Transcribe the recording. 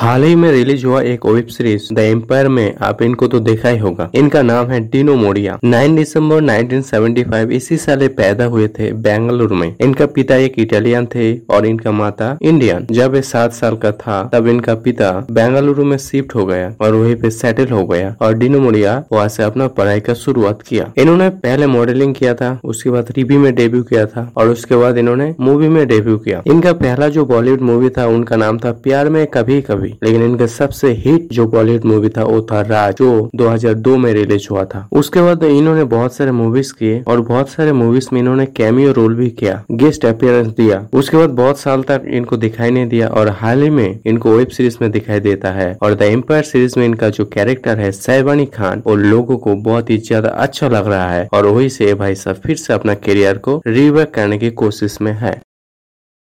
हाल ही में रिलीज़ हुआ एक वेब सीरीज़ द एम्पायर में। आप इनको तो देखा ही होगा। इनका नाम है डिनो मोडिया 9 दिसंबर 1975 इसी साल पैदा हुए थे बेंगलुरु में। इनका पिता एक इटालियन थे और इनका माता इंडियन। जब ये सात साल का था, तब इनका पिता बेंगलुरु में शिफ्ट हो गया और वहीं पे सेटल हो गया और डिनो मोडिया वहाँ से अपना पढ़ाई का शुरुआत किया। इन्होंने पहले मॉडलिंग किया था, उसके बाद टीवी में डेब्यू किया था और उसके बाद इन्होंने मूवी में डेब्यू किया। इनका पहला जो बॉलीवुड मूवी था, उनका नाम था प्यार में कभी कभी मूवी लेकिन इनका सबसे हिट जो बॉलीवुड मूवी था, वो था राज, जो 2002 में रिलीज़ हुआ था। उसके बाद इन्होंने बहुत सारे मूवीज़ किए और बहुत सारे मूवीज़ में इन्होंने कैमियो रोल भी किया गेस्ट अपियरेंस दिया। उसके बाद बहुत साल तक इनको दिखाई नहीं दिया और हाल ही में इनको वेब सीरीज़ में दिखाई देता है। और द एम्पायर सीरीज़ में इनका जो कैरेक्टर है सैबानी खान वो लोगों को बहुत ही ज़्यादा अच्छा लग रहा है। और वही से भाई साहब फिर से अपना करियर को रिवर्क करने की कोशिश में है।